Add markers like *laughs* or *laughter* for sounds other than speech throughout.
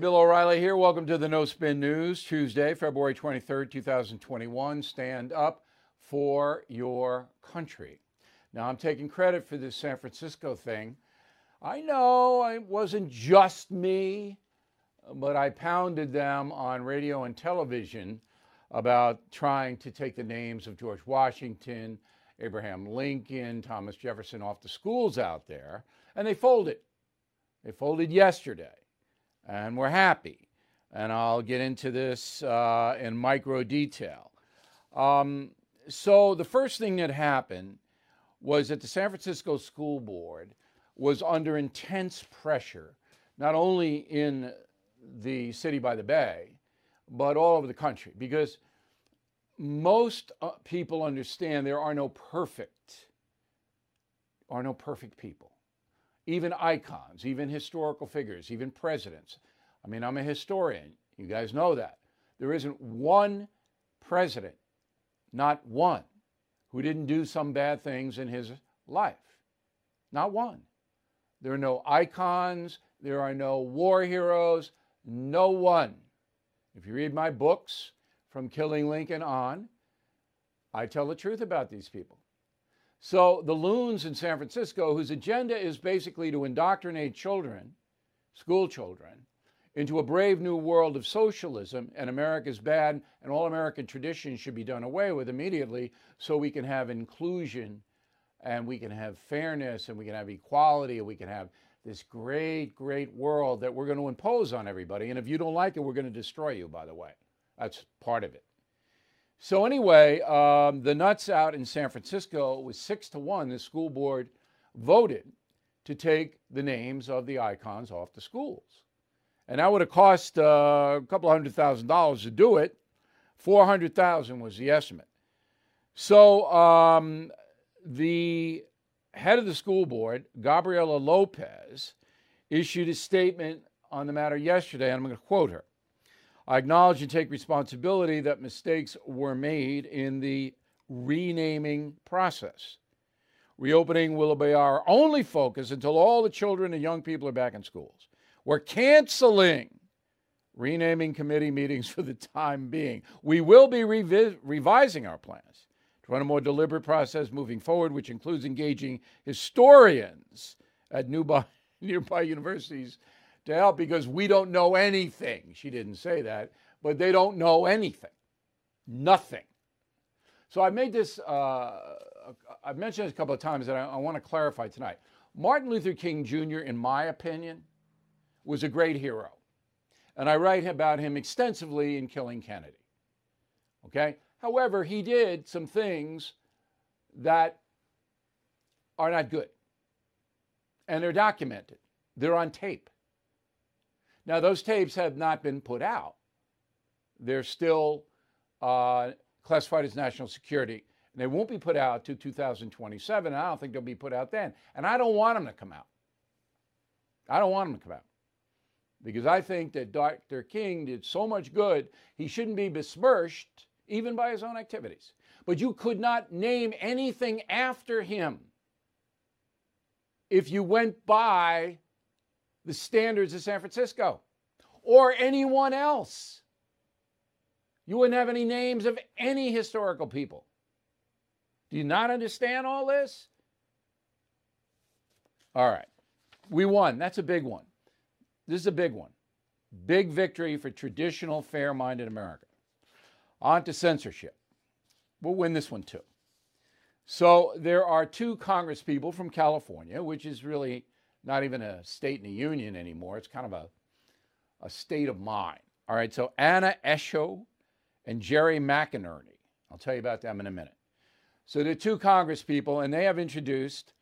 Bill O'Reilly here. Welcome to the No Spin News, Tuesday, February 23rd, 2021. Stand up for your country. Now, I'm taking credit for this San Francisco thing. I know it wasn't just me, but I pounded them on radio and television about trying to take the names of George Washington, Abraham Lincoln, Thomas Jefferson off the schools out there, and they folded. They folded yesterday, and we're happy. And I'll get into this uh, in micro detail. Um, so, the first thing that happened was that the San Francisco School Board was under intense pressure, not only in the city by the bay, but all over the country, because most uh, people understand there are no perfect, are no perfect people even icons, even historical figures, even presidents. I mean, I'm a historian. You guys know that. There isn't one president, not one, who didn't do some bad things in his life. Not one. There are no icons, there are no war heroes, no one. If you read my books from Killing Lincoln on, I tell the truth about these people. So the loons in San Francisco, whose agenda is basically to indoctrinate children, school children, into a brave new world of socialism and America's bad and all American traditions should be done away with immediately so we can have inclusion and we can have fairness and we can have equality and we can have this great, great world that we're going to impose on everybody. And if you don't like it, we're going to destroy you, by the way. That's part of it. So anyway, um, the nuts out in San Francisco was six to one. The school board voted to take the names of the icons off the schools, and that would have cost uh, a couple hundred thousand dollars to do it. Four hundred thousand was the estimate. So um, the head of the school board, Gabriela Lopez, issued a statement on the matter yesterday, and I'm going to quote her. I acknowledge and take responsibility that mistakes were made in the renaming process. Reopening will be our only focus until all the children and young people are back in schools. We're canceling renaming committee meetings for the time being. We will be revis- revising our plans to run a more deliberate process moving forward, which includes engaging historians at nearby, *laughs* nearby universities to help because we don't know anything. She didn't say that, but they don't know anything. Nothing. So I made this, uh, I've mentioned this a couple of times and I, I want to clarify tonight. Martin Luther King Jr., in my opinion, was a great hero. And I write about him extensively in Killing Kennedy. Okay? However, he did some things that are not good. And they're documented, they're on tape. Now, those tapes have not been put out. They're still uh, classified as national security. And they won't be put out to 2027. And I don't think they'll be put out then. And I don't want them to come out. I don't want them to come out. Because I think that Dr. King did so much good, he shouldn't be besmirched even by his own activities. But you could not name anything after him if you went by the standards of San Francisco or anyone else. You wouldn't have any names of any historical people. Do you not understand all this? All right. We won. That's a big one. This is a big one. Big victory for traditional, fair minded America. On to censorship. We'll win this one too. So there are two Congress people from California, which is really not even a state in the union anymore. It's kind of a, a state of mind. All right, so Anna Eshoo and Jerry McInerney. I'll tell you about them in a minute. So they're two congresspeople, and they have introduced,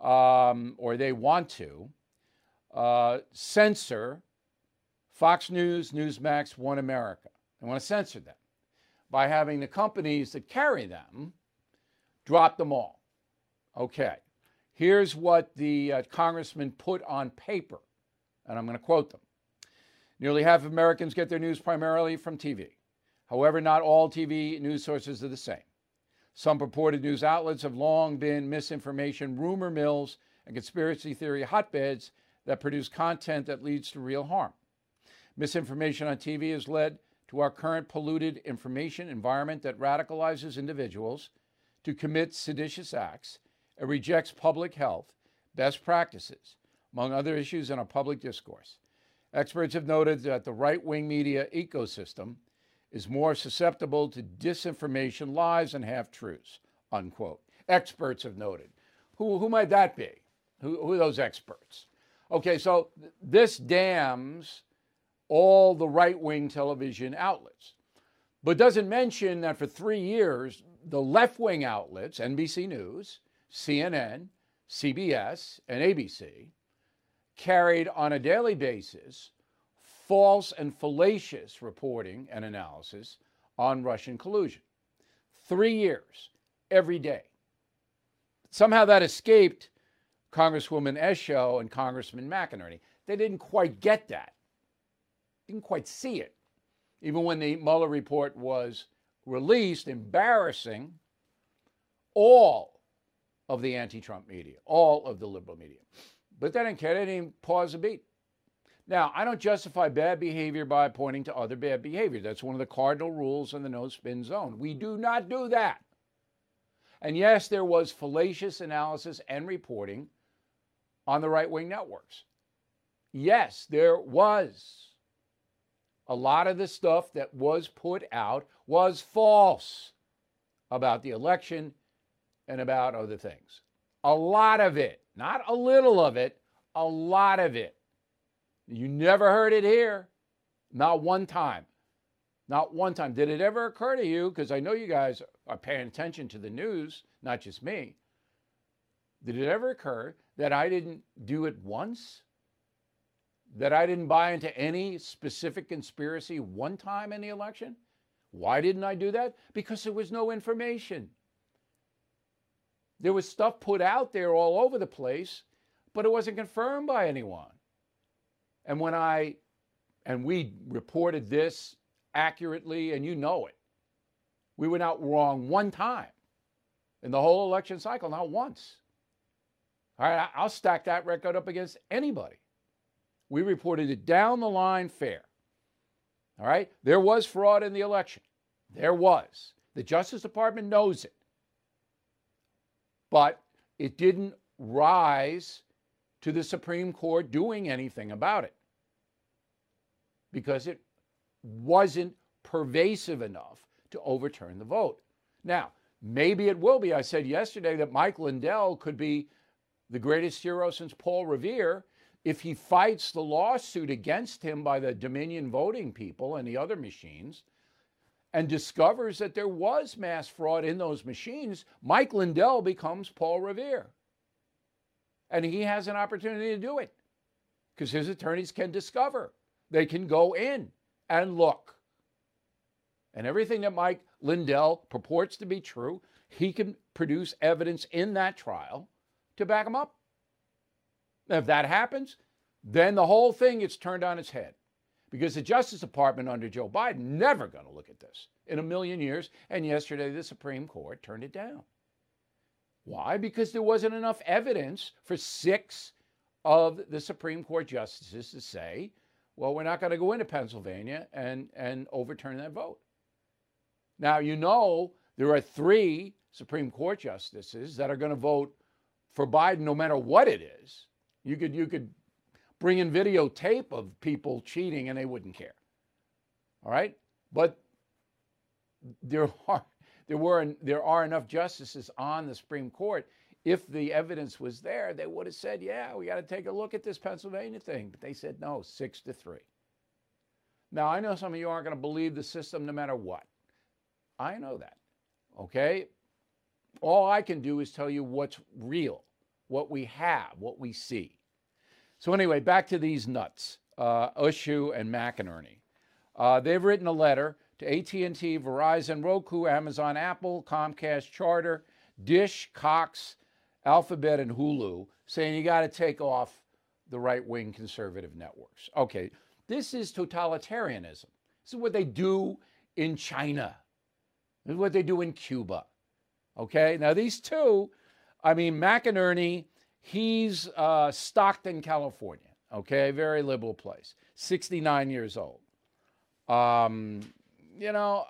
um, or they want to, uh, censor Fox News, Newsmax, One America. They want to censor them by having the companies that carry them drop them all. Okay. Here's what the uh, congressman put on paper, and I'm going to quote them. Nearly half of Americans get their news primarily from TV. However, not all TV news sources are the same. Some purported news outlets have long been misinformation, rumor mills, and conspiracy theory hotbeds that produce content that leads to real harm. Misinformation on TV has led to our current polluted information environment that radicalizes individuals to commit seditious acts and rejects public health best practices, among other issues in our public discourse. Experts have noted that the right wing media ecosystem is more susceptible to disinformation, lies, and half truths, unquote. Experts have noted. Who, who might that be? Who, who are those experts? Okay, so th- this damns all the right wing television outlets, but doesn't mention that for three years, the left wing outlets, NBC News, CNN, CBS, and ABC, carried on a daily basis false and fallacious reporting and analysis on Russian collusion. Three years, every day. Somehow that escaped Congresswoman Eshoo and Congressman McInerney. They didn't quite get that, didn't quite see it. Even when the Mueller report was released, embarrassing all of the anti Trump media, all of the liberal media. But they didn't care, they pause a beat. Now, I don't justify bad behavior by pointing to other bad behavior. That's one of the cardinal rules in the no spin zone. We do not do that. And yes, there was fallacious analysis and reporting on the right wing networks. Yes, there was. A lot of the stuff that was put out was false about the election and about other things. A lot of it, not a little of it, a lot of it. You never heard it here. Not one time. Not one time. Did it ever occur to you? Because I know you guys are paying attention to the news, not just me. Did it ever occur that I didn't do it once? That I didn't buy into any specific conspiracy one time in the election? Why didn't I do that? Because there was no information. There was stuff put out there all over the place, but it wasn't confirmed by anyone. And when I, and we reported this accurately, and you know it, we were not wrong one time in the whole election cycle, not once. All right, I'll stack that record up against anybody. We reported it down the line fair. All right, there was fraud in the election. There was. The Justice Department knows it. But it didn't rise to the Supreme Court doing anything about it because it wasn't pervasive enough to overturn the vote. Now, maybe it will be. I said yesterday that Mike Lindell could be the greatest hero since Paul Revere if he fights the lawsuit against him by the Dominion voting people and the other machines and discovers that there was mass fraud in those machines, Mike Lindell becomes Paul Revere and he has an opportunity to do it because his attorneys can discover. They can go in and look. And everything that Mike Lindell purports to be true, he can produce evidence in that trial to back him up. If that happens, then the whole thing gets turned on its head because the Justice Department under Joe Biden never going to look at this in a million years. And yesterday, the Supreme Court turned it down. Why? Because there wasn't enough evidence for six of the Supreme Court justices to say, well, we're not going to go into Pennsylvania and, and overturn that vote. Now, you know, there are three Supreme Court justices that are going to vote for Biden no matter what it is. You could, you could bring in videotape of people cheating and they wouldn't care. All right? But there *laughs* are there were there are enough justices on the Supreme Court. If the evidence was there, they would have said, "Yeah, we got to take a look at this Pennsylvania thing." But they said no, six to three. Now I know some of you aren't going to believe the system no matter what. I know that. Okay. All I can do is tell you what's real, what we have, what we see. So anyway, back to these nuts, uh, Eshoo and McInerney. Uh, they've written a letter to AT&T, Verizon, Roku, Amazon, Apple, Comcast, Charter, Dish, Cox, Alphabet, and Hulu, saying you got to take off the right-wing conservative networks. Okay, this is totalitarianism. This is what they do in China. This is what they do in Cuba. Okay, now these two, I mean, McInerney, he's uh, Stockton, California. Okay, very liberal place. 69 years old. Um, you know,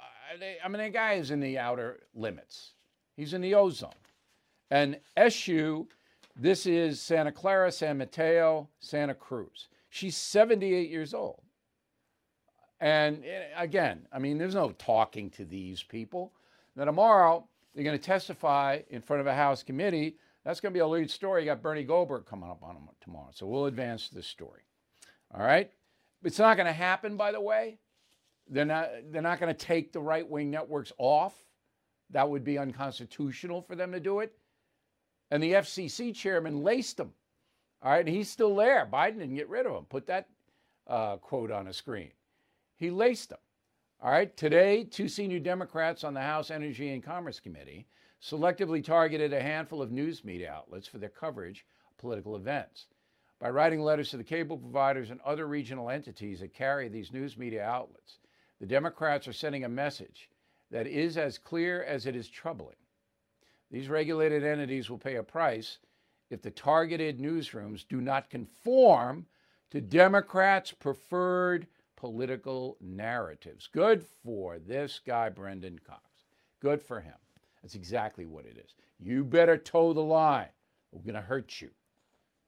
I mean, the guy is in the outer limits. He's in the ozone. And Eshoo, this is Santa Clara, San Mateo, Santa Cruz. She's 78 years old. And eh, again, I mean, there's no talking to these people. Now, tomorrow, they're going to testify in front of a House committee. That's going to be a lead story. You got Bernie Goldberg coming up on them tomorrow. So we'll advance this story. All right? It's not going to happen, by the way. They're not, they're not going to take the right wing networks off. That would be unconstitutional for them to do it. And the FCC chairman laced them. All right, he's still there. Biden didn't get rid of him. Put that uh, quote on a screen. He laced them. All right, today, two senior Democrats on the House Energy and Commerce Committee selectively targeted a handful of news media outlets for their coverage of political events. By writing letters to the cable providers and other regional entities that carry these news media outlets, the Democrats are sending a message that is as clear as it is troubling. These regulated entities will pay a price if the targeted newsrooms do not conform to Democrats' preferred political narratives. Good for this guy, Brendan Cox. Good for him. That's exactly what it is. You better toe the line. We're going to hurt you.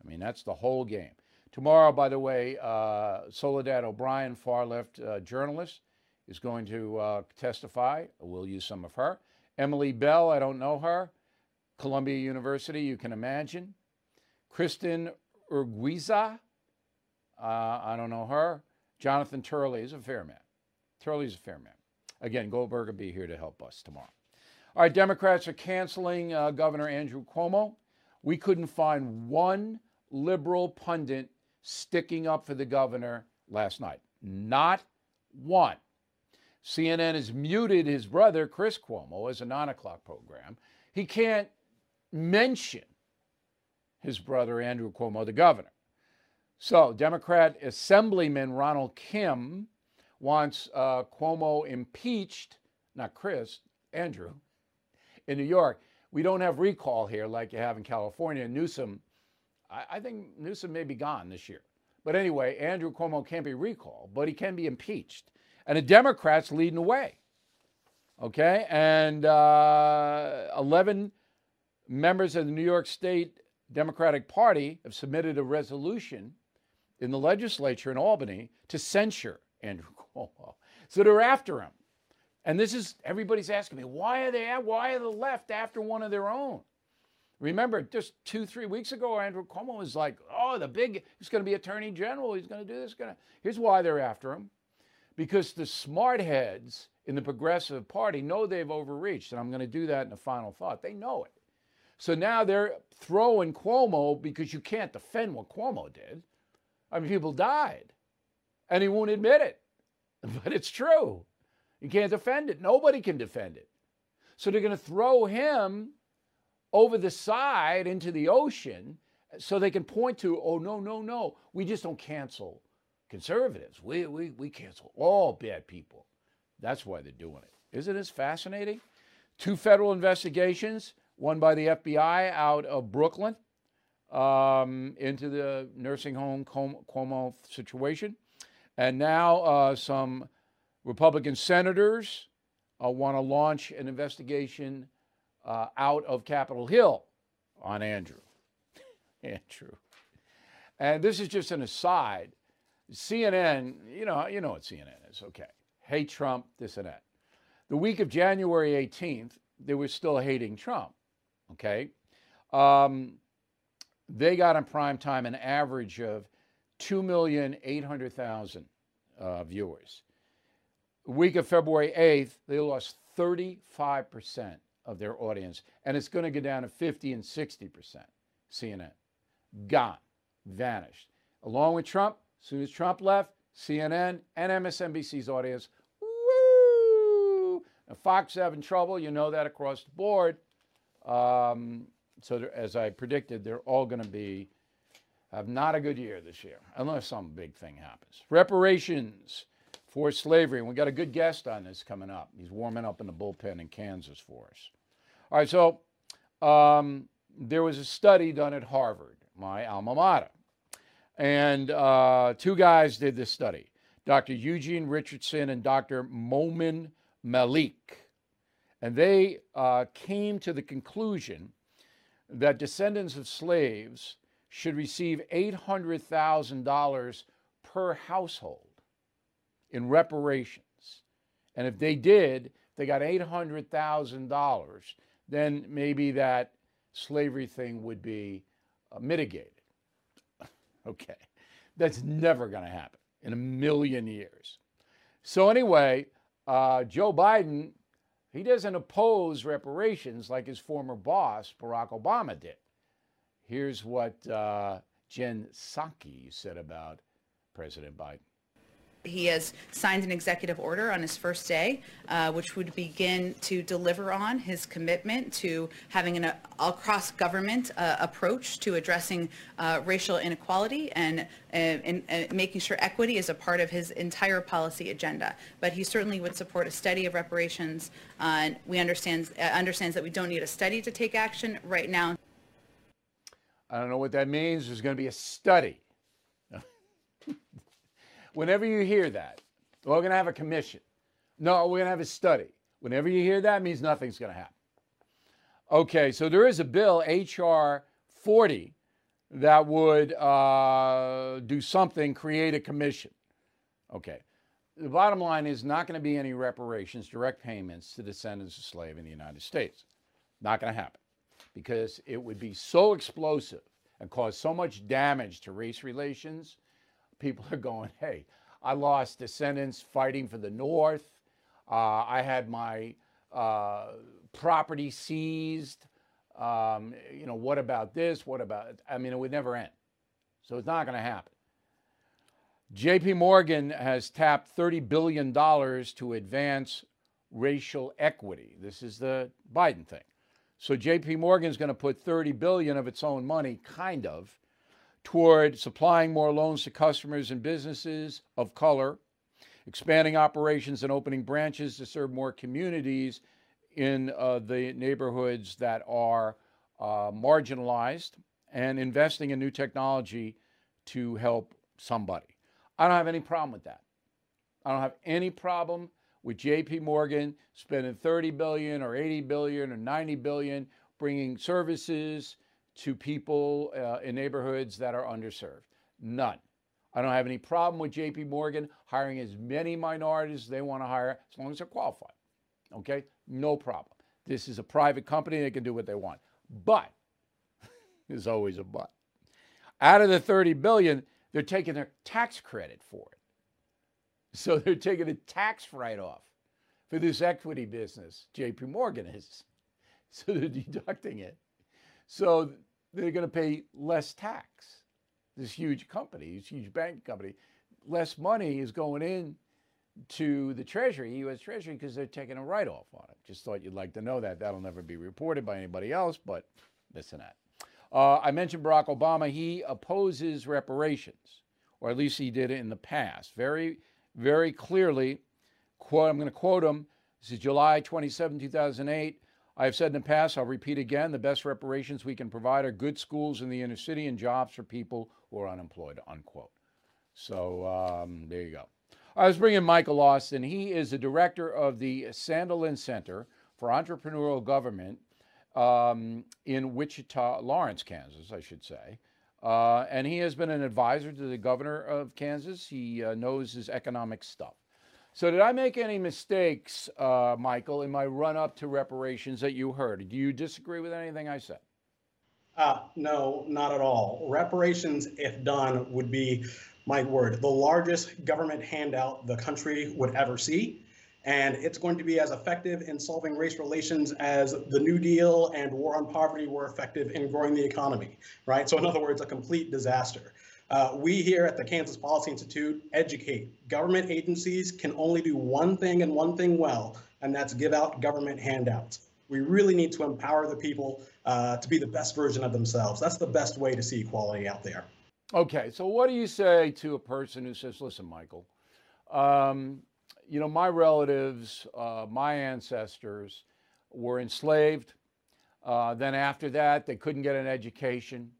I mean, that's the whole game. Tomorrow, by the way, uh, Soledad O'Brien, far left uh, journalist, is going to uh, testify. We'll use some of her. Emily Bell, I don't know her. Columbia University, you can imagine. Kristen Urquiza, uh, I don't know her. Jonathan Turley is a fair man. Turley's a fair man. Again, Goldberg will be here to help us tomorrow. All right, Democrats are canceling uh, Governor Andrew Cuomo. We couldn't find one liberal pundit sticking up for the governor last night. Not one. CNN has muted his brother, Chris Cuomo, as a nine o'clock program. He can't mention his brother, Andrew Cuomo, the governor. So, Democrat Assemblyman Ronald Kim wants uh, Cuomo impeached, not Chris, Andrew, in New York. We don't have recall here like you have in California. Newsom, I, I think Newsom may be gone this year. But anyway, Andrew Cuomo can't be recalled, but he can be impeached and the Democrats leading the way. Okay, and uh, 11 members of the New York State Democratic Party have submitted a resolution in the legislature in Albany to censure Andrew *laughs* Cuomo. So they're after him. And this is everybody's asking me, why are they why are the left after one of their own? Remember, just two, three weeks ago, Andrew Cuomo was like, oh, the big, he's going to be attorney general. He's going to do this. To. Here's why they're after him because the smart heads in the Progressive Party know they've overreached. And I'm going to do that in a final thought. They know it. So now they're throwing Cuomo because you can't defend what Cuomo did. I mean, people died, and he won't admit it. *laughs* But it's true. You can't defend it. Nobody can defend it. So they're going to throw him over the side into the ocean so they can point to, oh, no, no, no, we just don't cancel conservatives. We, we, we cancel all bad people. That's why they're doing it. Isn't this fascinating? Two federal investigations, one by the FBI out of Brooklyn um, into the nursing home Cuomo situation. And now uh, some Republican senators uh, want to launch an investigation uh, out of Capitol Hill on Andrew. *laughs* Andrew. And this is just an aside. CNN, you know, you know what CNN is, okay. Hate Trump, this and that. The week of January 18th, they were still hating Trump, okay? Um, they got in prime time an average of 2,800,000 uh, viewers. Week of February 8th, they lost 35% of their audience, and it's going to go down to 50 and 60%. CNN. Gone. Vanished. Along with Trump, as soon as Trump left, CNN and MSNBC's audience, woo! Now, Fox having trouble, you know that across the board. Um, so, as I predicted, they're all going to be have not a good year this year, unless some big thing happens. Reparations for slavery. And we got a good guest on this coming up. He's warming up in the bullpen in Kansas for us. All right, so um, there was a study done at Harvard, my alma mater. And uh, two guys did this study Dr. Eugene Richardson and Dr. Momin Malik. And they uh, came to the conclusion that descendants of slaves should receive $800,000 per household in reparations. And if they did, they got $800,000, then maybe that slavery thing would be uh, mitigated. *laughs* okay, that's never going to happen in a million years. So, anyway, uh, Joe Biden, he doesn't oppose reparations like his former boss, Barack Obama, did. Here's what uh, Jen Psaki said about President Biden. He has signed an executive order on his first day, uh, which would begin to deliver on his commitment to having an uh, across government uh, approach to addressing uh, racial inequality and, uh, and, and, making sure equity is a part of his entire policy agenda. But he certainly would support a study of reparations. Uh, we understand understands that we don't need a study to take action right now. I don't know what that means. There's going to be a study. *laughs* Whenever you hear that, we're going to have a commission. No, we're going to have a study. Whenever you hear that, means nothing's going to happen. Okay, so there is a bill, H.R. 40, that would uh, do something, create a commission. Okay. The bottom line is not going to be any reparations, direct payments to descendants of slaves in the United States. Not going to happen because it would be so explosive and cause so much damage to race relations people are going, hey, I lost descendants fighting for the North. Uh, I had my uh, property seized. Um, you know, what about this? What about, I mean, it would never end. So it's not going to happen. JP Morgan has tapped $30 billion to advance racial equity. This is the Biden thing. So JP Morgan is going to put 30 billion of its own money kind of toward supplying more loans to customers and businesses of color, expanding operations and opening branches to serve more communities in uh, the neighborhoods that are uh, marginalized, and investing in new technology to help somebody. I don't have any problem with that. I don't have any problem with JP Morgan spending 30 billion or 80 billion or 90 billion bringing services to people uh, in neighborhoods that are underserved? None. I don't have any problem with JP Morgan hiring as many minorities as they want to hire as long as they're qualified. Okay? No problem. This is a private company, they can do what they want. But *laughs* there's always a but. Out of the 30 billion, they're taking their tax credit for it. So *laughs* they're taking a tax write-off for this equity business, JP Morgan is. So they're deducting it. So they're going to pay less tax. This huge company, this huge bank company, less money is going in to the Treasury, U.S. Treasury, because they're taking a write-off on it. Just thought you'd like to know that. That'll never be reported by anybody else, but this and that. Uh, I mentioned Barack Obama. He opposes reparations, or at least he did it in the past. Very, very clearly. Quote, I'm going to quote him. This is July 27, 2008. I have said in the past, I'll repeat again the best reparations we can provide are good schools in the inner city and jobs for people who are unemployed, unquote. So um, there you go. I was bringing Michael Austin. He is the director of the Sandlian Center for Entrepreneurial Government um, in Wichita, Lawrence, Kansas, I should say. Uh, and he has been an advisor to the governor of Kansas. He uh, knows his economic stuff. So, did I make any mistakes, uh, Michael, in my run up to reparations that you heard? Do you disagree with anything I said? Uh, no, not at all. Reparations, if done, would be, my word, the largest government handout the country would ever see. And it's going to be as effective in solving race relations as the New Deal and war on poverty were effective in growing the economy, right? So, in other words, a complete disaster. Uh, we here at the Kansas Policy Institute educate. Government agencies can only do one thing and one thing well, and that's give out government handouts. We really need to empower the people uh, to be the best version of themselves. That's the best way to see equality out there. Okay, so what do you say to a person who says, listen, Michael, um, you know, my relatives, uh, my ancestors were enslaved. Uh, then after that, they couldn't get an education.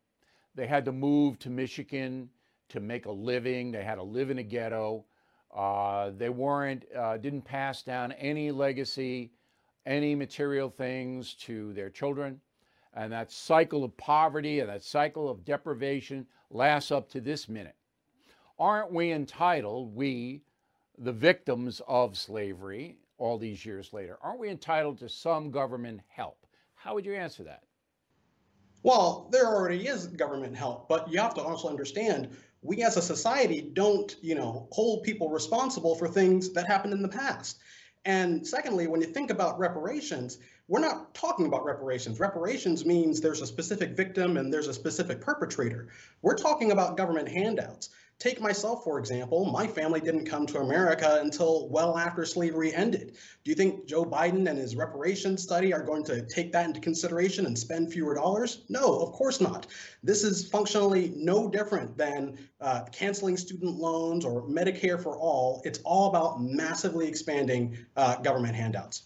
They had to move to Michigan to make a living. They had to live in a ghetto. Uh, they weren't, uh, didn't pass down any legacy, any material things to their children. And that cycle of poverty and that cycle of deprivation lasts up to this minute. Aren't we entitled, we, the victims of slavery, all these years later, aren't we entitled to some government help? How would you answer that? Well, there already is government help, but you have to also understand we as a society don't, you know, hold people responsible for things that happened in the past. And secondly, when you think about reparations, we're not talking about reparations. Reparations means there's a specific victim and there's a specific perpetrator. We're talking about government handouts. Take myself, for example. My family didn't come to America until well after slavery ended. Do you think Joe Biden and his reparations study are going to take that into consideration and spend fewer dollars? No, of course not. This is functionally no different than uh, canceling student loans or Medicare for all. It's all about massively expanding uh, government handouts.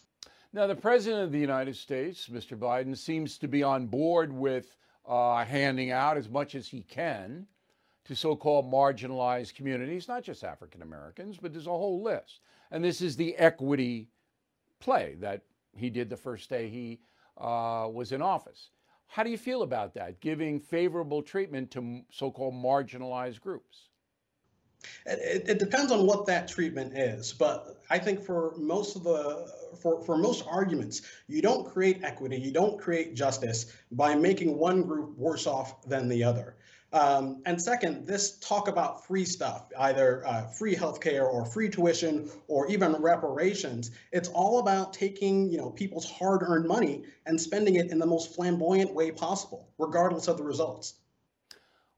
Now, the President of the United States, Mr. Biden, seems to be on board with uh, handing out as much as he can to so called marginalized communities, not just African Americans, but there's a whole list. And this is the equity play that he did the first day he uh, was in office. How do you feel about that, giving favorable treatment to so called marginalized groups? It, it, depends on what that treatment is, but I think for most of the for, for most arguments, you don't create equity, you don't create justice by making one group worse off than the other. Um, and second, this talk about free stuff, either uh, free healthcare or free tuition or even reparations, it's all about taking you know people's hard-earned money and spending it in the most flamboyant way possible, regardless of the results.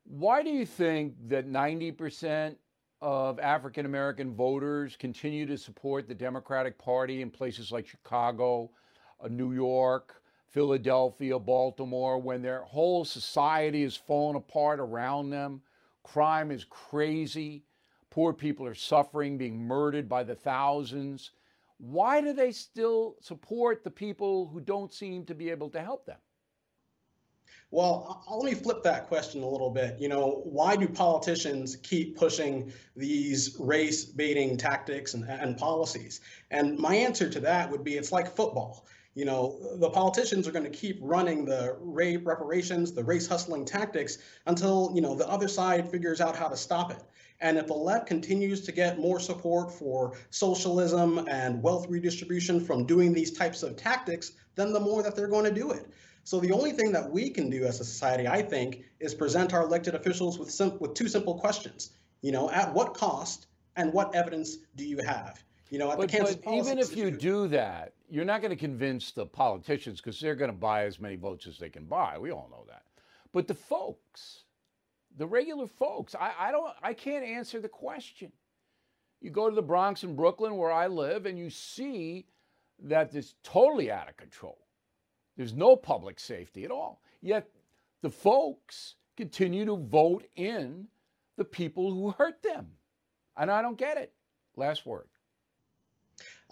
Why do you think that 90% of African American voters continue to support the Democratic Party in places like Chicago, uh, New York, Philadelphia, Baltimore, when their whole society is falling apart around them. Crime is crazy. Poor people are suffering, being murdered by the thousands. Why do they still support the people who don't seem to be able to help them? Well, uh, uh, let me flip that question a little bit. You know, why do politicians keep pushing these race baiting tactics and, and policies? And my answer to that would be it's like football you know, the politicians are going to keep running the rape reparations, the race hustling tactics until, you know, the other side figures out how to stop it. And if the left continues to get more support for socialism and wealth redistribution from doing these types of tactics, then the more that they're going to do it. So the only thing that we can do as a society, I think, is present our elected officials with with two simple questions. You know, at what cost and what evidence do you have? You know, but, but even if you do that, you're not going to convince the politicians because they're going to buy as many votes as they can buy. We all know that. But the folks, the regular folks, I, I don't, I can't answer the question. You go to the Bronx and Brooklyn, where I live, and you see that it's totally out of control. There's no public safety at all. Yet the folks continue to vote in the people who hurt them. And I don't get it. Last word.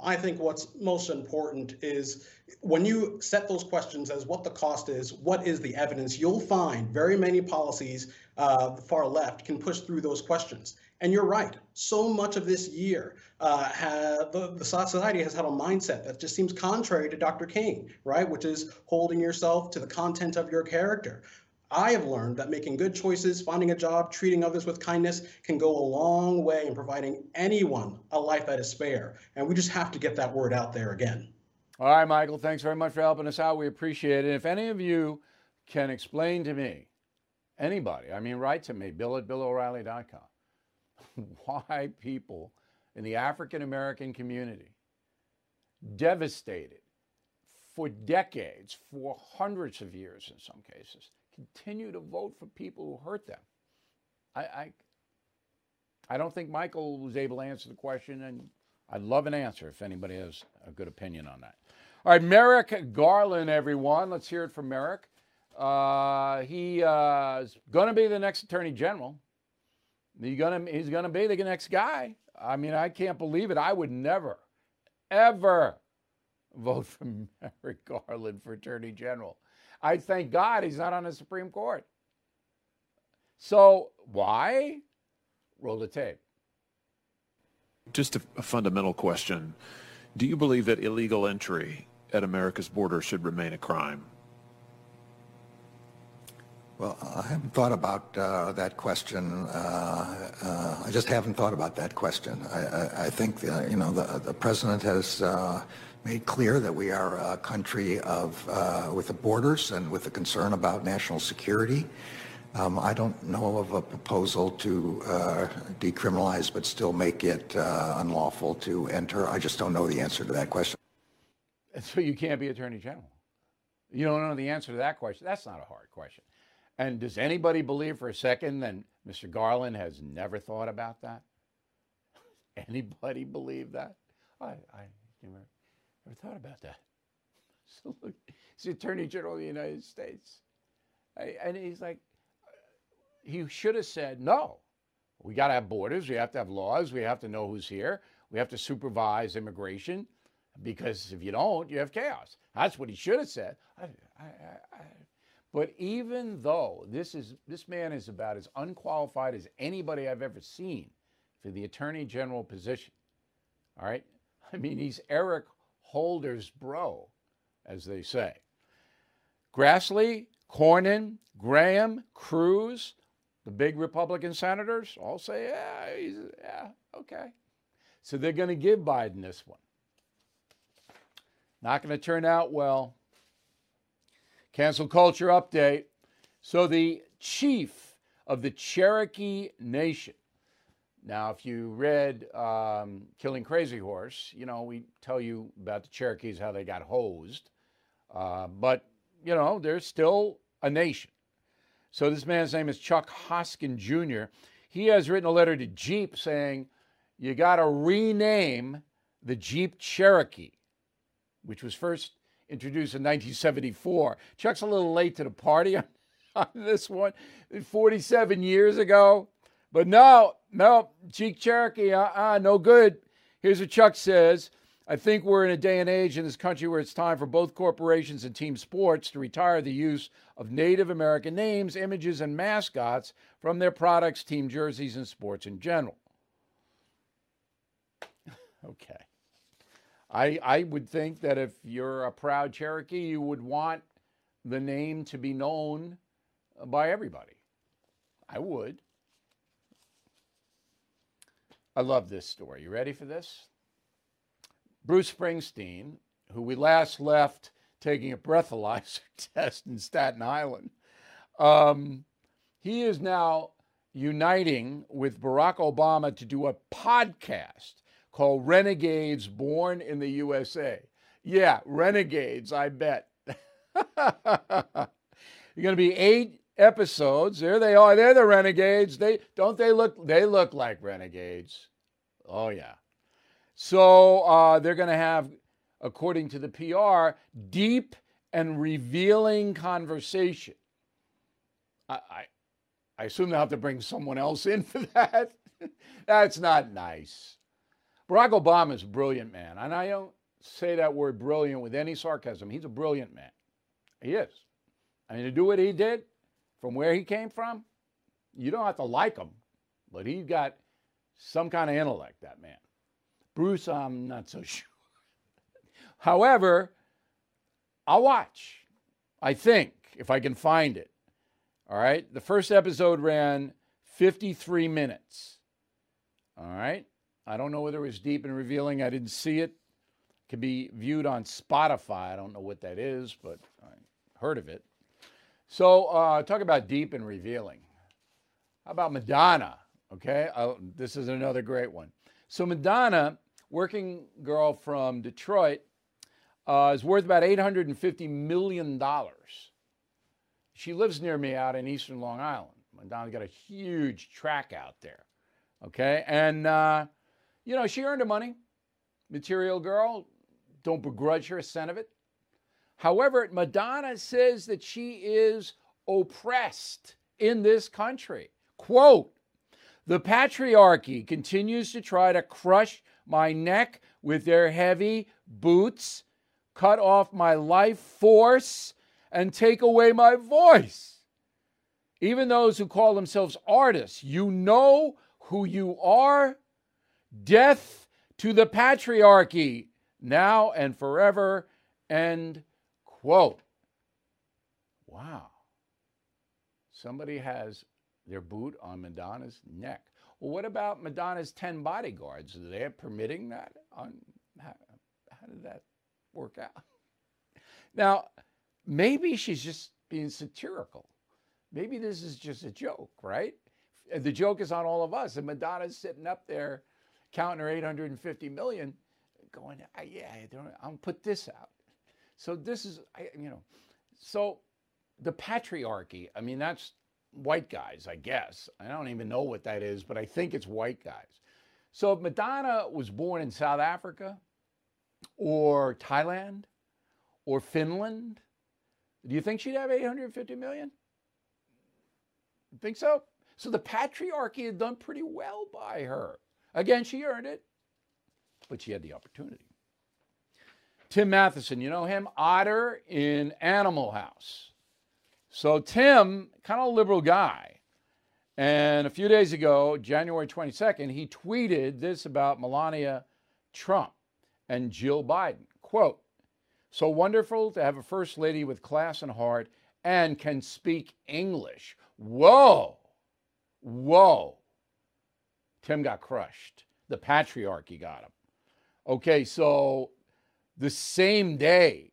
I think what's most important is when you set those questions as what the cost is, what is the evidence, you'll find very many policies, uh, the far left, can push through those questions. And you're right. So much of this year, uh, have, the, the society has had a mindset that just seems contrary to Dr. King, right? Which is holding yourself to the content of your character. I have learned that making good choices, finding a job, treating others with kindness can go a long way in providing anyone a life that is spare. And we just have to get that word out there again. All right, Michael, thanks very much for helping us out. We appreciate it. If any of you can explain to me, anybody, I mean, write to me, bill at billoreilly.com, *laughs* why people in the African American community devastated for decades, for hundreds of years in some cases, continue to vote for people who hurt them? I, I, I don't think Michael was able to answer the question, and I'd love an answer if anybody has a good opinion on that. All right, Merrick Garland, everyone. Let's hear it from Merrick. Uh, he uh, is going to be the next Attorney General. He's going he's going to be the next guy. I mean, I can't believe it. I would never, ever vote for *laughs* Merrick Garland for Attorney General. I thank God he's not on the Supreme Court. So, why? Roll the tape. Just a, a fundamental question. Do you believe that illegal entry at America's border should remain a crime? Well, I haven't thought about uh, that question. Uh, uh, I just haven't thought about that question. I, I, I think uh, you know the, the president has uh, made clear that we are a country of uh, with the borders and with a concern about national security. Um, I don't know of a proposal to decriminalize but still make it unlawful to enter. I just don't know the answer to that question. So you can't be attorney general. You don't know the answer to that question. That's not a hard question. And does anybody believe for a second that Mr. Garland has never thought about that? *laughs* anybody believe that? I, I never, thought about that. *laughs* So look, he's the Attorney General of the United States. I, and he's like, uh, he should have said, no, we got to have borders. We have to have laws. We have to know who's here. We have to supervise immigration because if you don't, you have chaos. That's what he should have said. I, I, I, but even though this is this man is about as unqualified as anybody I've ever seen for the attorney general position. All right? I mean, he's Eric Holder's bro, as they say. Grassley, Cornyn, Graham, Cruz, the big Republican senators all say, yeah, he's, yeah, okay. So they're going to give Biden this one. Not going to turn out well. Cancel culture update. So, the chief of the Cherokee Nation. Now, if you read um, Killing Crazy Horse, you know, we tell you about the Cherokees, how they got hosed. Uh, but, you know, they're still a nation. So, this man's name is Chuck Hoskin Jr. He has written a letter to Jeep saying, you got to rename the Jeep Cherokee, which was first introduced in 1974. Chuck's a little late to the party on, *laughs* on this one, 47 years ago. But no, no, Jeep Cherokee, uh uh no good. Here's what Chuck says. I think we're in a day and age in this country where it's time for both corporations and team sports to retire the use of Native American names, images, and mascots from their products, team jerseys, and sports in general. *laughs* okay. I, I would think that if you're a proud Cherokee, you would want the name to be known by everybody. I would. I love this story. You ready for this? Bruce Springsteen, who we last left taking a breathalyzer *laughs* test in Staten Island, um, he is now uniting with Barack Obama to do a podcast called Renegades Born in the USA. Yeah, Renegades, I bet. *laughs* You're going to be eight episodes. There they are. They're the renegades. They don't they look they look like renegades. Oh yeah. So uh, they're going to have, according to the PR, deep and revealing conversation. I, I, I assume they'll have to bring someone else in for *laughs* that. That's not nice. Barack Obama is a brilliant man, and I don't say that word brilliant with any sarcasm. He's a brilliant man. He is. I mean, to do what he did from where he came from, you don't have to like him, but he's got some kind of intellect, that man. Bruce, I'm not so *laughs* sure. However, I'll watch. I think, if I can find it. All right. The first episode ran 53 minutes. All right. I don't know whether it was deep and revealing. I didn't see it. it can be viewed on Spotify. I don't know what that is, but I heard of it. So, uh, talk about deep and revealing. How about Madonna? Okay, uh, this is another great one. So, Madonna, working girl from Detroit, uh, is worth about $850 million. She lives near me out in eastern Long Island. Madonna's got a huge track out there. Okay, and uh, you know, she earned her money. Material girl, don't begrudge her a cent of it. However, Madonna says that she is oppressed in this country. Quote, the patriarchy continues to try to crush my neck with their heavy boots, cut off my life force, and take away my voice. Even those who call themselves artists, you know who you are. Death to the patriarchy, now and forever. End quote. Wow. Somebody has their boot on Madonna's neck. Well, what about Madonna's 10 bodyguards? Are they permitting that? On, how, how did that work out? Now, maybe she's just being satirical. Maybe this is just a joke, right? The joke is on all of us. And Madonna's sitting up there counting her 850 million, going, yeah, I don't, I'll put this out. So this is, you know, so the patriarchy, I mean, that's white guys, I guess. I don't even know what that is, but I think it's white guys. So if Madonna was born in South Africa or Thailand or Finland, do you think she'd have 850 million? Think so? So the patriarchy had done pretty well by her. Again, she earned it, but she had the opportunity. Tim Matheson, you know him? Otter in Animal House. So Tim, kind of a liberal guy. And a few days ago, January 22nd, he tweeted this about Melania Trump and Jill Biden. Quote, so wonderful to have a first lady with class and heart and can speak English. Whoa, whoa. Tim got crushed. The patriarchy got him. Okay, so the same day,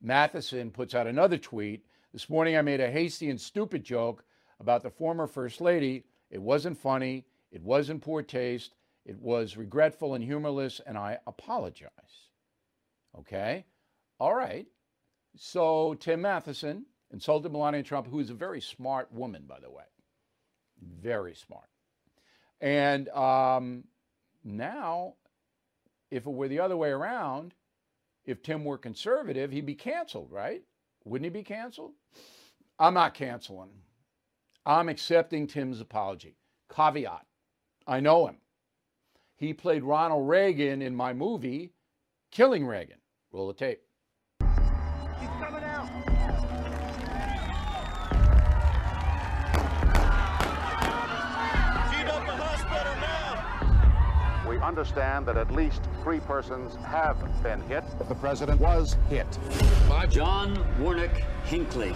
Matheson puts out another tweet. This morning I made a hasty and stupid joke about the former First Lady. It wasn't funny, it wasn't poor taste, it was regretful and humorless, and I apologize. Okay? All right. So Tim Matheson insulted Melania Trump, who is a very smart woman, by the way. Very smart. And um, now, if it were the other way around, if Tim were conservative, he'd be canceled, right? Wouldn't he be canceled? I'm not canceling. I'm accepting Tim's apology. Caveat I know him. He played Ronald Reagan in my movie, Killing Reagan. Roll the tape. Understand that at least three persons have been hit. The president was hit. By John Warnock Hinckley.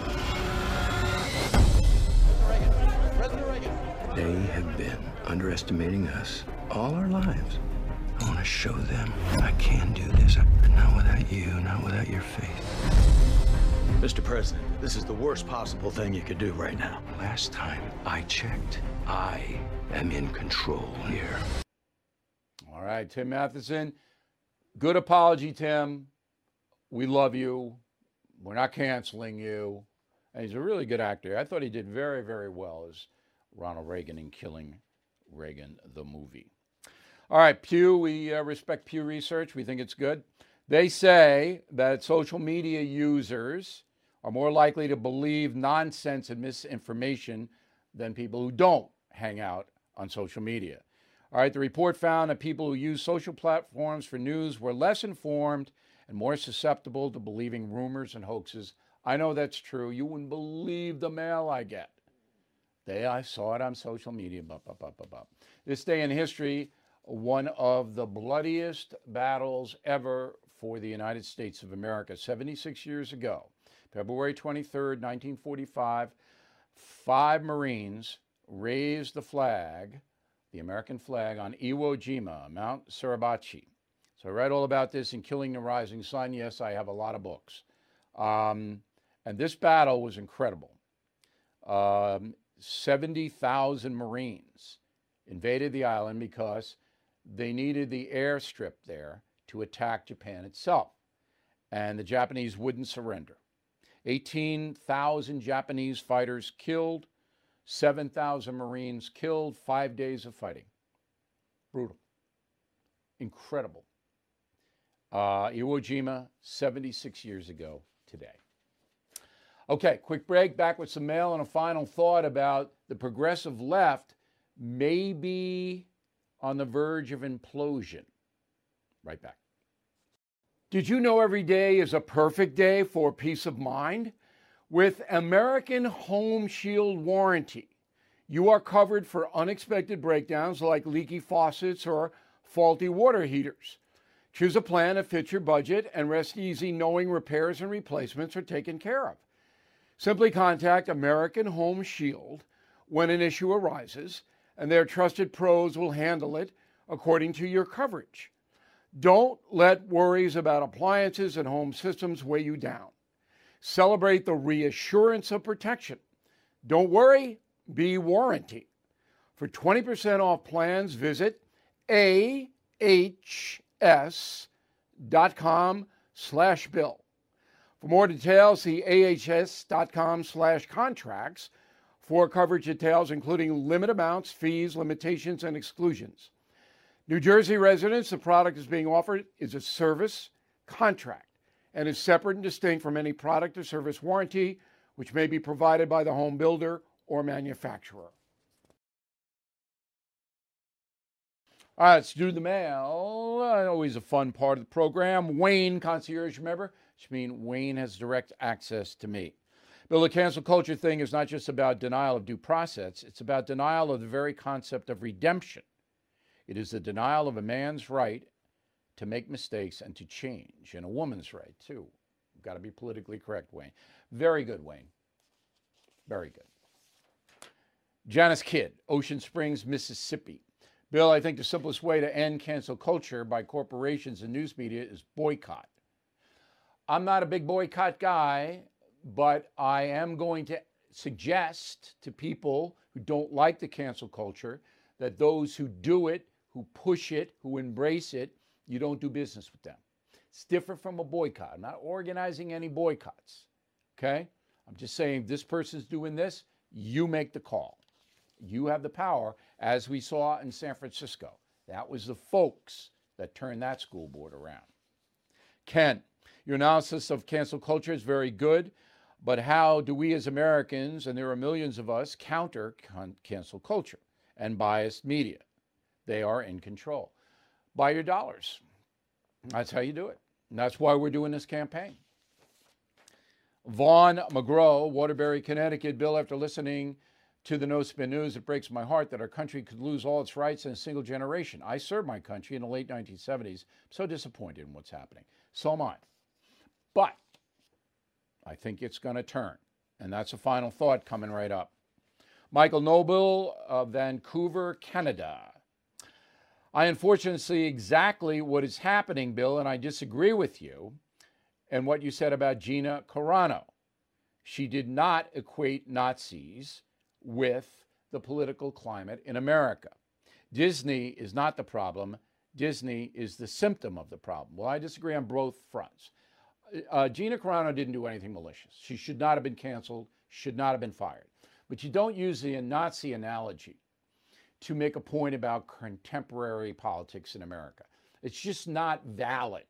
They have been underestimating us all our lives. I want to show them I can do this. Not without you, not without your faith. Mr. President, this is the worst possible thing you could do right now. Last time I checked, I am in control here. All right, Tim Matheson. Good apology, Tim. We love you. We're not canceling you. And he's a really good actor. I thought he did very, very well as Ronald Reagan in Killing Reagan, the movie. All right, Pew, we uh, respect Pew Research. We think it's good. They say that social media users are more likely to believe nonsense and misinformation than people who don't hang out on social media. All right, the report found that people who use social platforms for news were less informed and more susceptible to believing rumors and hoaxes. I know that's true. You wouldn't believe the mail I get. They, I saw it on social media. This day in history, one of the bloodiest battles ever for the United States of America. 76 years ago, February 23rd, 1945, five Marines raised the flag the American flag on Iwo Jima, Mount Suribachi. So I read all about this in Killing the Rising Sun. Yes, I have a lot of books. Um, and this battle was incredible. Um, 70,000 Marines invaded the island because they needed the airstrip there to attack Japan itself. And the Japanese wouldn't surrender. 18,000 Japanese fighters killed, 7,000 Marines killed, five days of fighting. Brutal. Incredible. Uh, Iwo Jima, 76 years ago today. Okay, quick break. Back with some mail and a final thought about the progressive left may be on the verge of implosion. Right back. Did you know every day is a perfect day for peace of mind? With American Home Shield Warranty, you are covered for unexpected breakdowns like leaky faucets or faulty water heaters. Choose a plan that fits your budget and rest easy knowing repairs and replacements are taken care of. Simply contact American Home Shield when an issue arises, and their trusted pros will handle it according to your coverage. Don't let worries about appliances and home systems weigh you down. Celebrate the reassurance of protection. Don't worry, be warranty. For 20% off plans, visit ahs.com slash bill. For more details, see ahs.com slash contracts for coverage details, including limit amounts, fees, limitations, and exclusions. New Jersey residents, the product is being offered is a service contract and is separate and distinct from any product or service warranty, which may be provided by the home builder or manufacturer. All right, let's do the mail. Always a fun part of the program. Wayne, concierge member, which means Wayne has direct access to me. Bill, the cancel culture thing is not just about denial of due process, it's about denial of the very concept of redemption. It is the denial of a man's right to make mistakes and to change, and a woman's right, too. Got to be politically correct, Wayne. Very good, Wayne. Very good. Janice Kidd, Ocean Springs, Mississippi. Bill, I think the simplest way to end cancel culture by corporations and news media is boycott. I'm not a big boycott guy, but I am going to suggest to people who don't like the cancel culture that those who do it who push it, who embrace it, you don't do business with them. It's different from a boycott. I'm not organizing any boycotts. Okay? I'm just saying this person's doing this, you make the call. You have the power, as we saw in San Francisco. That was the folks that turned that school board around. Ken, your analysis of cancel culture is very good, but how do we as Americans, and there are millions of us, counter cancel culture and biased media? They are in control. By your dollars. That's how you do it. And that's why we're doing this campaign. Vaughn McGraw, Waterbury, Connecticut. Bill, after listening to the No Spin News, it breaks my heart that our country could lose all its rights in a single generation. I served my country in the late 1970s. I'm so disappointed in what's happening. So am I. But I think it's going to turn. And that's a final thought coming right up. Michael Noble of Vancouver, Canada. I unfortunately see exactly what is happening, Bill, and I disagree with you and what you said about Gina Carano. She did not equate Nazis with the political climate in America. Disney is not the problem. Disney is the symptom of the problem. Well, I disagree on both fronts. Uh, Gina Carano didn't do anything malicious. She should not have been canceled, should not have been fired. But you don't use the Nazi analogy to make a point about contemporary politics in America. It's just not valid.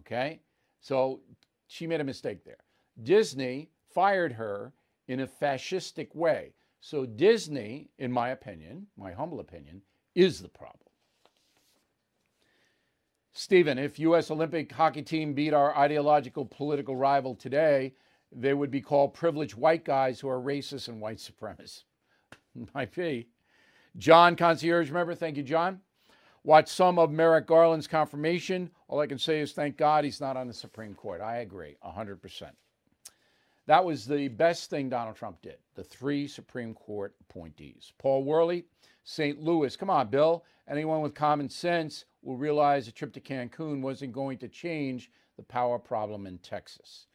Okay? So she made a mistake there. Disney fired her in a fascistic way. So Disney, in my opinion, my humble opinion, is the problem. Stephen, if U.S. Olympic hockey team beat our ideological political rival today, they would be called privileged white guys who are racist and white supremacists. *laughs* Might be. John, concierge remember? thank you, John. Watch some of Merrick Garland's confirmation. All I can say is thank God he's not on the Supreme Court. I agree, 100%. That was the best thing Donald Trump did, the three Supreme Court appointees. Paul Worley, St. Louis. Come on, Bill. Anyone with common sense will realize a trip to Cancun wasn't going to change the power problem in Texas.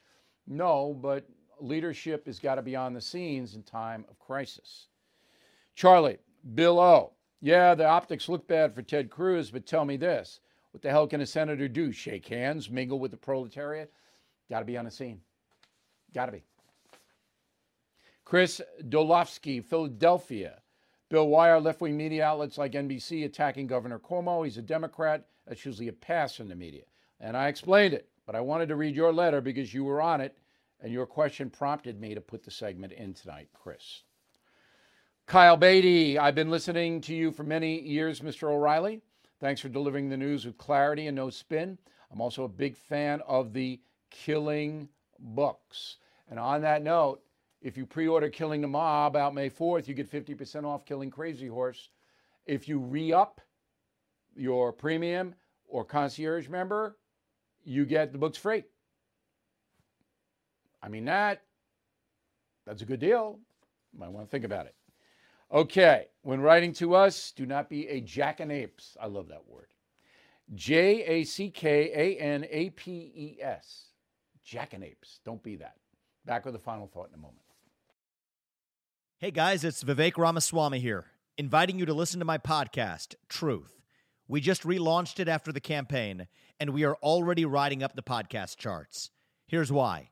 No, but leadership has got to be on the scenes in time of crisis. Charlie, Bill O. Yeah, the optics look bad for Ted Cruz, but tell me this. What the hell can a senator do? Shake hands, mingle with the proletariat? Got to be on the scene. Got to be. Chris Dolofsky, Philadelphia. Bill, why are left wing media outlets like NBC attacking Governor Cuomo? He's a Democrat. That's usually a pass in the media. And I explained it, but I wanted to read your letter because you were on it, and your question prompted me to put the segment in tonight, Chris. Kyle Beatty, I've been listening to you for many years, Mr. O'Reilly. Thanks for delivering the news with clarity and no spin. I'm also a big fan of the Killing books. And on that note, If you pre order Killing the Mob out May 4th, you get 50% off Killing Crazy Horse. If you re up your premium or concierge member, you get the books free. I mean, that, that's a good deal. You might want to think about it. Okay, when writing to us, do not be a jackanapes. I love that word. J A C K A N A P E S. Jackanapes. Don't be that. Back with the final thought in a moment. Hey guys, it's Vivek Ramaswamy here, inviting you to listen to my podcast, Truth. We just relaunched it after the campaign, and we are already riding up the podcast charts. Here's why.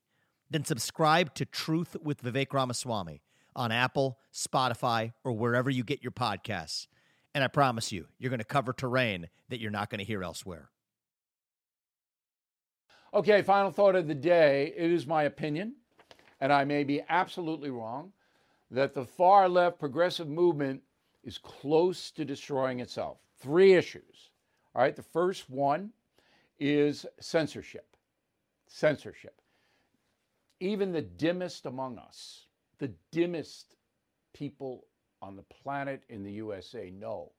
then subscribe to Truth with Vivek Ramaswamy on Apple, Spotify, or wherever you get your podcasts. And I promise you, you're going to cover terrain that you're not going to hear elsewhere. Okay, final thought of the day. It is my opinion, and I may be absolutely wrong, that the far left progressive movement is close to destroying itself. Three issues. All right, the first one is censorship. Censorship. Even the dimmest among us, the dimmest people on the planet in the USA know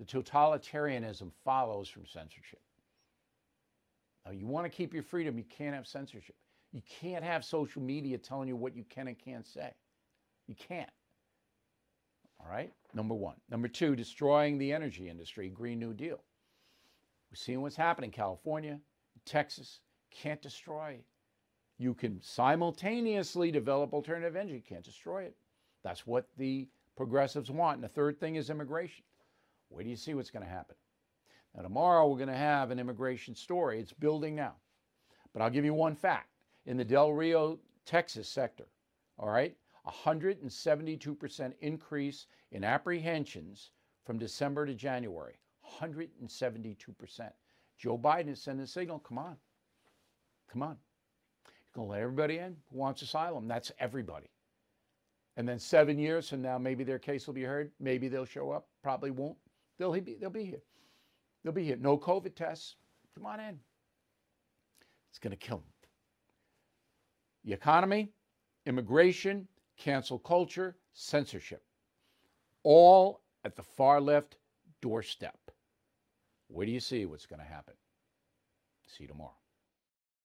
the totalitarianism follows from censorship. Now, you want to keep your freedom, you can't have censorship. You can't have social media telling you what you can and can't say. You can't. All right, number one. Number two, destroying the energy industry, Green New Deal. We're seeing what's happening in California, Texas. Can't destroy. You can simultaneously develop alternative energy, You can't destroy it. That's what the progressives want. And the third thing is immigration. Where do you see what's going to happen? Now, tomorrow we're going to have an immigration story. It's building now. But I'll give you one fact. In the Del Rio, Texas sector, all right, 172% increase in apprehensions from December to January. 172%. Joe Biden is sending a signal come on. Come on. To let everybody in who wants asylum. That's everybody. And then seven years from now, maybe their case will be heard. Maybe they'll show up. Probably won't. They'll be, they'll be here. They'll be here. No COVID tests. Come on in. It's going to kill them. The economy, immigration, cancel culture, censorship. All at the far left doorstep. Where do you see what's going to happen? See you tomorrow.